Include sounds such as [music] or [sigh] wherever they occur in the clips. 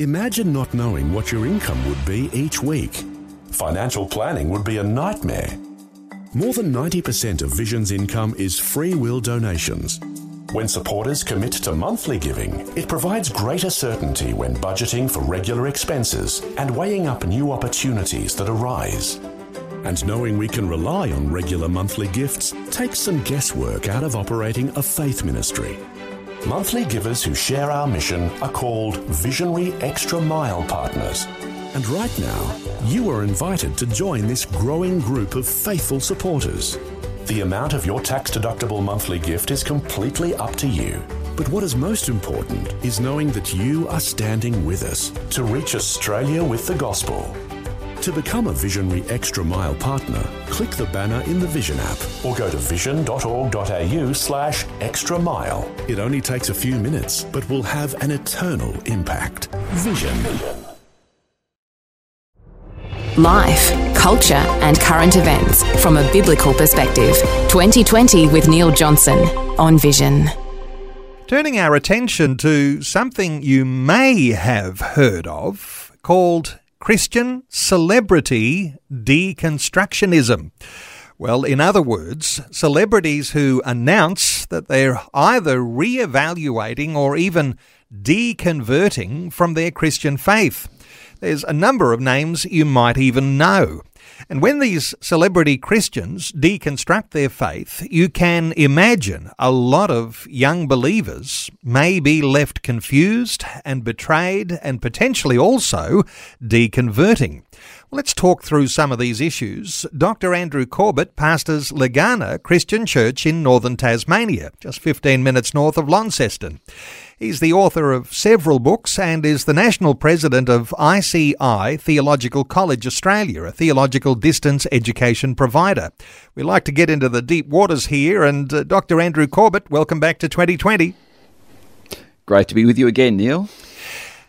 Imagine not knowing what your income would be each week. Financial planning would be a nightmare. More than 90% of Vision's income is free will donations. When supporters commit to monthly giving, it provides greater certainty when budgeting for regular expenses and weighing up new opportunities that arise. And knowing we can rely on regular monthly gifts takes some guesswork out of operating a faith ministry. Monthly givers who share our mission are called Visionary Extra Mile Partners. And right now, you are invited to join this growing group of faithful supporters. The amount of your tax deductible monthly gift is completely up to you. But what is most important is knowing that you are standing with us to reach Australia with the gospel. To become a Visionary Extra Mile partner, click the banner in the Vision app or go to vision.org.au slash extra mile. It only takes a few minutes, but will have an eternal impact. Vision. Life, culture, and current events from a biblical perspective. 2020 with Neil Johnson on Vision. Turning our attention to something you may have heard of called Christian celebrity deconstructionism. Well, in other words, celebrities who announce that they're either re evaluating or even deconverting from their Christian faith. There's a number of names you might even know. And when these celebrity Christians deconstruct their faith, you can imagine a lot of young believers may be left confused and betrayed and potentially also deconverting. Let's talk through some of these issues. Dr. Andrew Corbett pastors Legana Christian Church in northern Tasmania, just 15 minutes north of Launceston. He's the author of several books and is the national president of ICI Theological College Australia, a theological distance education provider. We like to get into the deep waters here, and uh, Dr. Andrew Corbett, welcome back to 2020. Great to be with you again, Neil.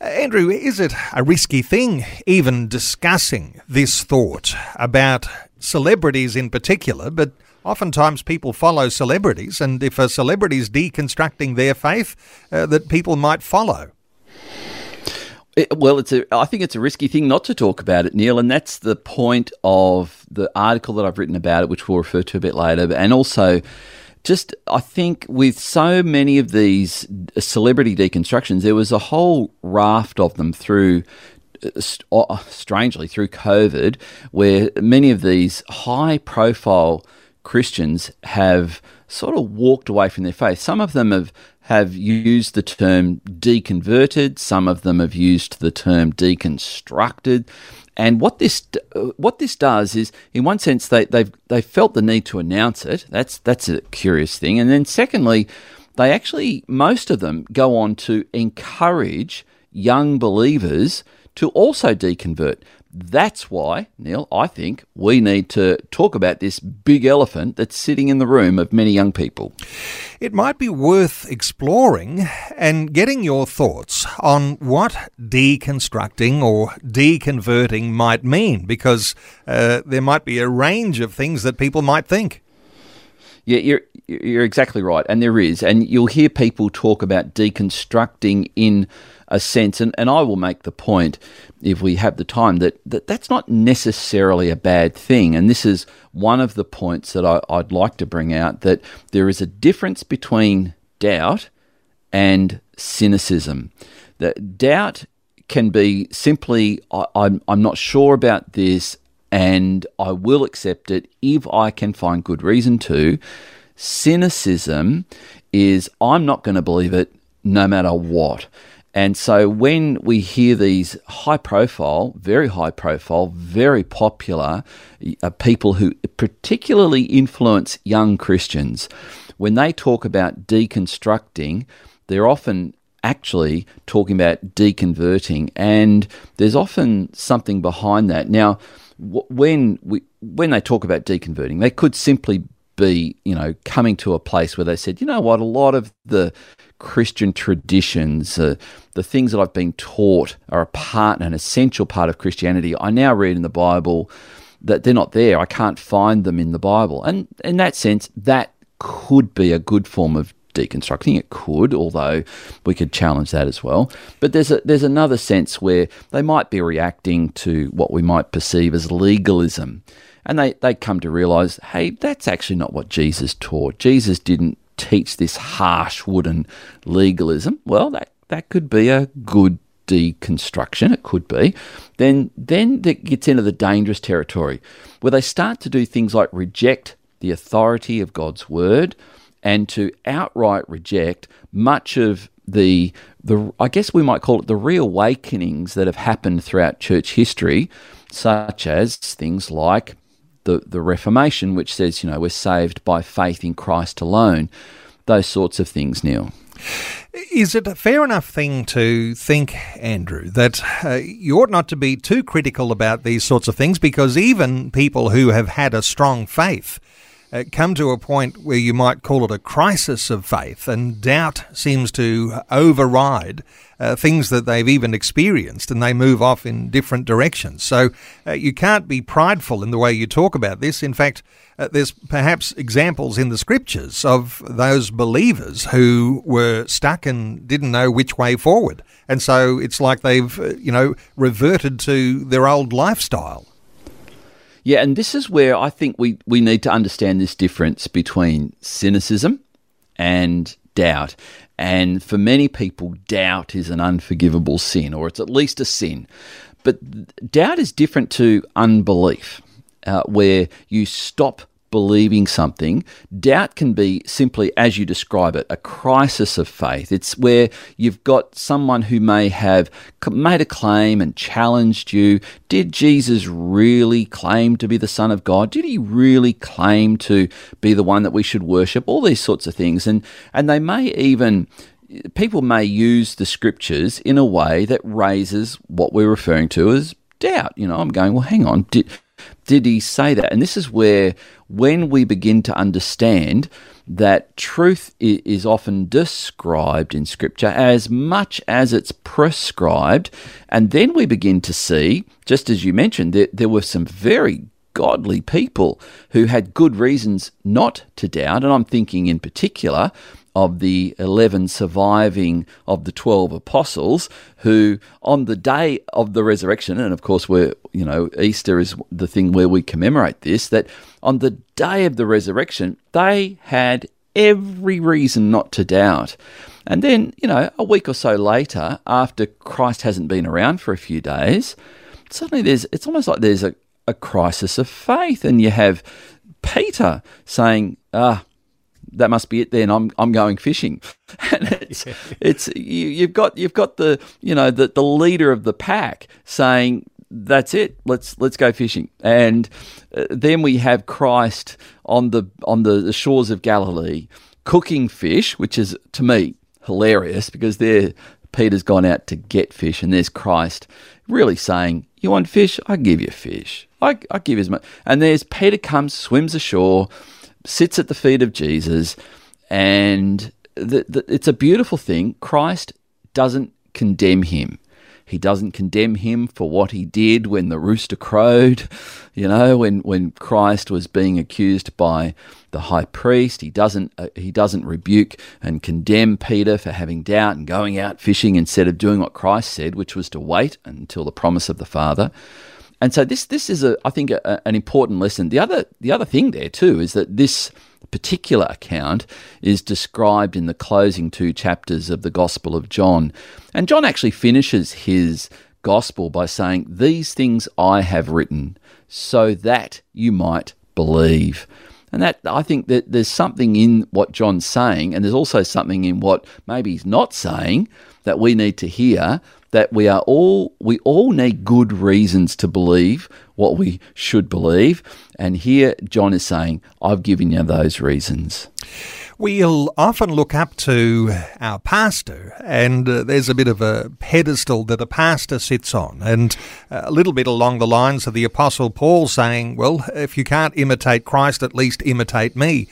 Uh, Andrew, is it a risky thing even discussing this thought about celebrities in particular, but oftentimes people follow celebrities, and if a celebrity is deconstructing their faith, uh, that people might follow. It, well, it's a. I think it's a risky thing not to talk about it, Neil, and that's the point of the article that I've written about it, which we'll refer to a bit later, and also. Just, I think, with so many of these celebrity deconstructions, there was a whole raft of them through uh, strangely through COVID, where many of these high profile Christians have sort of walked away from their faith. Some of them have, have used the term deconverted, some of them have used the term deconstructed. And what this what this does is, in one sense, they they've they felt the need to announce it. That's that's a curious thing. And then secondly, they actually most of them go on to encourage young believers to also deconvert. That's why, Neil, I think we need to talk about this big elephant that's sitting in the room of many young people. It might be worth exploring and getting your thoughts on what deconstructing or deconverting might mean, because uh, there might be a range of things that people might think. Yeah, you're you're exactly right, and there is, and you'll hear people talk about deconstructing in a sense, and, and I will make the point if we have the time that, that that's not necessarily a bad thing. And this is one of the points that I, I'd like to bring out that there is a difference between doubt and cynicism. That doubt can be simply, I, I'm, I'm not sure about this and I will accept it if I can find good reason to. Cynicism is, I'm not going to believe it no matter what. And so when we hear these high profile, very high profile, very popular uh, people who particularly influence young Christians, when they talk about deconstructing, they're often actually talking about deconverting. And there's often something behind that. Now, when we when they talk about deconverting, they could simply be, you know, coming to a place where they said, you know what, a lot of the Christian traditions, uh, the things that I've been taught are a part, an essential part of Christianity. I now read in the Bible that they're not there. I can't find them in the Bible. And in that sense, that could be a good form of deconstructing. It could, although we could challenge that as well. But there's a, there's another sense where they might be reacting to what we might perceive as legalism. And they, they come to realize, hey, that's actually not what Jesus taught. Jesus didn't teach this harsh wooden legalism. Well, that, that could be a good deconstruction. It could be. Then, then that gets into the dangerous territory where they start to do things like reject the authority of God's word and to outright reject much of the the I guess we might call it the reawakenings that have happened throughout church history, such as things like the the Reformation, which says you know we're saved by faith in Christ alone, those sorts of things. Neil. Is it a fair enough thing to think, Andrew, that uh, you ought not to be too critical about these sorts of things because even people who have had a strong faith uh, come to a point where you might call it a crisis of faith, and doubt seems to override uh, things that they've even experienced, and they move off in different directions. So uh, you can't be prideful in the way you talk about this. In fact, uh, there's perhaps examples in the scriptures of those believers who were stuck and didn't know which way forward. And so it's like they've, uh, you know, reverted to their old lifestyle. Yeah, and this is where I think we, we need to understand this difference between cynicism and doubt. And for many people, doubt is an unforgivable sin, or it's at least a sin. But doubt is different to unbelief, uh, where you stop believing something. Doubt can be simply, as you describe it, a crisis of faith. It's where you've got someone who may have made a claim and challenged you. Did Jesus really claim to be the Son of God? Did he really claim to be the one that we should worship? All these sorts of things. And, and they may even people may use the scriptures in a way that raises what we're referring to as doubt. You know, I'm going, well, hang on. Did, did he say that? And this is where, when we begin to understand that truth is often described in Scripture as much as it's prescribed, and then we begin to see, just as you mentioned, that there were some very godly people who had good reasons not to doubt. And I'm thinking in particular of the 11 surviving of the 12 apostles who on the day of the resurrection and of course we're you know Easter is the thing where we commemorate this that on the day of the resurrection they had every reason not to doubt. And then you know a week or so later after Christ hasn't been around for a few days suddenly there's it's almost like there's a, a crisis of faith and you have Peter saying ah that must be it then. I'm I'm going fishing. [laughs] And [laughs] it's it's you, have got you've got the you know the the leader of the pack saying that's it. Let's let's go fishing. And uh, then we have Christ on the on the, the shores of Galilee cooking fish which is to me hilarious because there Peter's gone out to get fish and there's Christ really saying you want fish? I give you fish. I I give as much and there's Peter comes swims ashore sits at the feet of Jesus, and the, the, it's a beautiful thing. Christ doesn't condemn him. He doesn't condemn him for what he did when the rooster crowed, [laughs] you know, when, when Christ was being accused by the high priest. He doesn't uh, he doesn't rebuke and condemn Peter for having doubt and going out fishing instead of doing what Christ said, which was to wait until the promise of the Father. And so this this is a I think a, an important lesson. The other the other thing there too is that this particular account is described in the closing two chapters of the Gospel of John. And John actually finishes his gospel by saying, "These things I have written so that you might believe." And that I think that there's something in what John's saying, and there's also something in what maybe he's not saying that we need to hear that we are all we all need good reasons to believe what we should believe and here John is saying I've given you those reasons We'll often look up to our pastor, and uh, there's a bit of a pedestal that a pastor sits on, and a little bit along the lines of the Apostle Paul saying, Well, if you can't imitate Christ, at least imitate me.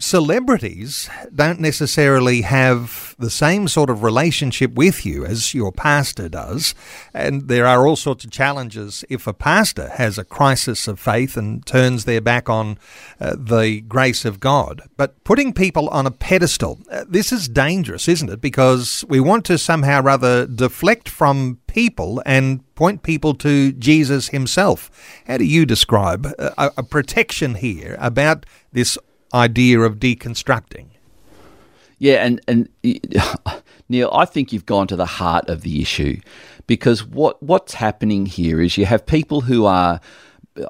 Celebrities don't necessarily have the same sort of relationship with you as your pastor does. And there are all sorts of challenges if a pastor has a crisis of faith and turns their back on uh, the grace of God. But putting people on a pedestal, uh, this is dangerous, isn't it? Because we want to somehow rather deflect from people and point people to Jesus himself. How do you describe a, a protection here about this idea of deconstructing. Yeah, and and [laughs] Neil, I think you've gone to the heart of the issue because what what's happening here is you have people who are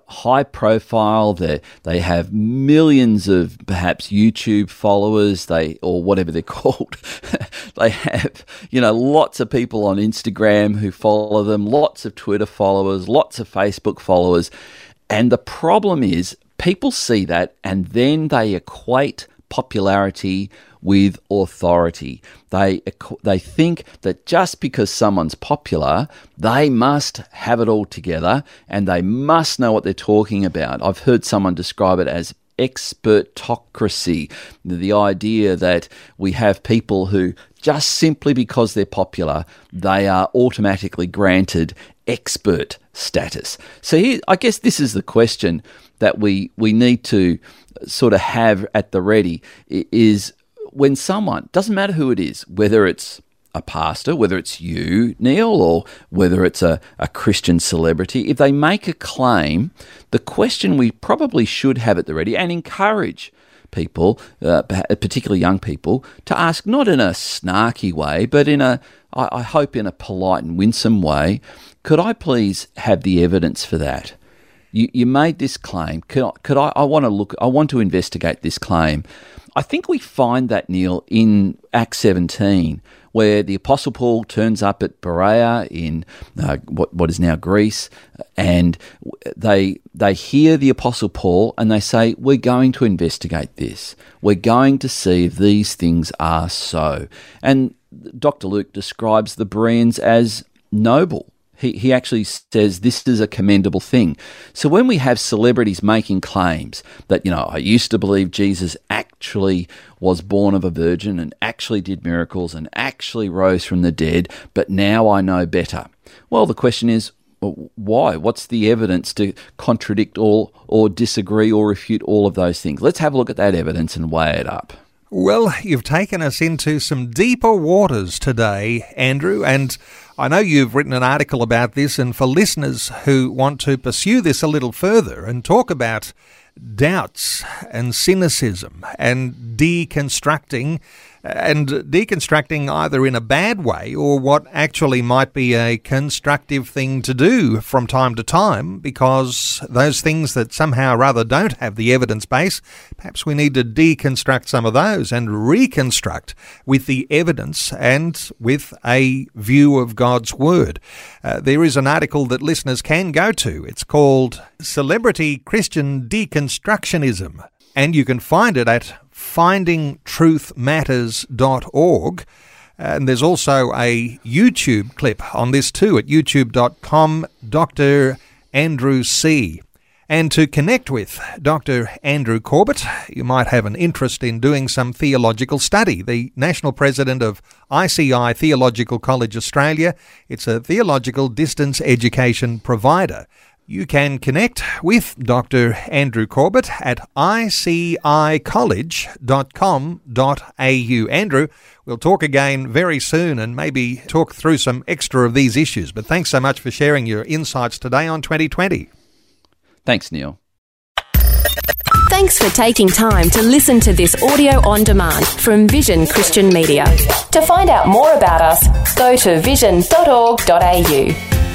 high profile they they have millions of perhaps YouTube followers they or whatever they're [laughs] called they have you know lots of people on Instagram who follow them lots of Twitter followers lots of Facebook followers and the problem is people see that and then they equate popularity with authority. They they think that just because someone's popular, they must have it all together and they must know what they're talking about. I've heard someone describe it as expertocracy, the idea that we have people who just simply because they're popular, they are automatically granted expert status. So here, I guess this is the question that we we need to sort of have at the ready is when someone doesn't matter who it is, whether it's a pastor, whether it's you, Neil, or whether it's a, a Christian celebrity, if they make a claim, the question we probably should have at the ready and encourage people, uh, particularly young people, to ask not in a snarky way, but in a, I, I hope, in a polite and winsome way, could I please have the evidence for that? You, you made this claim. Could I, could I? I want to look. I want to investigate this claim. I think we find that Neil in Acts 17, where the Apostle Paul turns up at Berea in uh, what what is now Greece, and they they hear the Apostle Paul and they say, "We're going to investigate this. We're going to see if these things are so." And Dr. Luke describes the Bereans as noble he, he actually says this is a commendable thing. So when we have celebrities making claims that, you know, I used to believe Jesus actually was born of a virgin and actually did miracles and actually rose from the dead, but now I know better. Well, the question is, why? What's the evidence to contradict all or disagree or refute all of those things? Let's have a look at that evidence and weigh it up. Well, you've taken us into some deeper waters today, Andrew, and I know you've written an article about this. And for listeners who want to pursue this a little further and talk about doubts and cynicism and deconstructing and deconstructing either in a bad way or what actually might be a constructive thing to do from time to time because those things that somehow or other don't have the evidence base, perhaps we need to deconstruct some of those and reconstruct with the evidence and with a view of God's Word. Uh, there is an article that listeners can go to. It's called Celebrity Christian Deconstructionism and you can find it at findingtruthmatters.org. And there's also a YouTube clip on this too at youtube.com, Dr. Andrew C. And to connect with Dr. Andrew Corbett, you might have an interest in doing some theological study. The National President of ICI Theological College Australia, it's a theological distance education provider. You can connect with Dr. Andrew Corbett at icicollege.com.au. Andrew, we'll talk again very soon and maybe talk through some extra of these issues. But thanks so much for sharing your insights today on 2020. Thanks, Neil. Thanks for taking time to listen to this audio on demand from Vision Christian Media. To find out more about us, go to vision.org.au.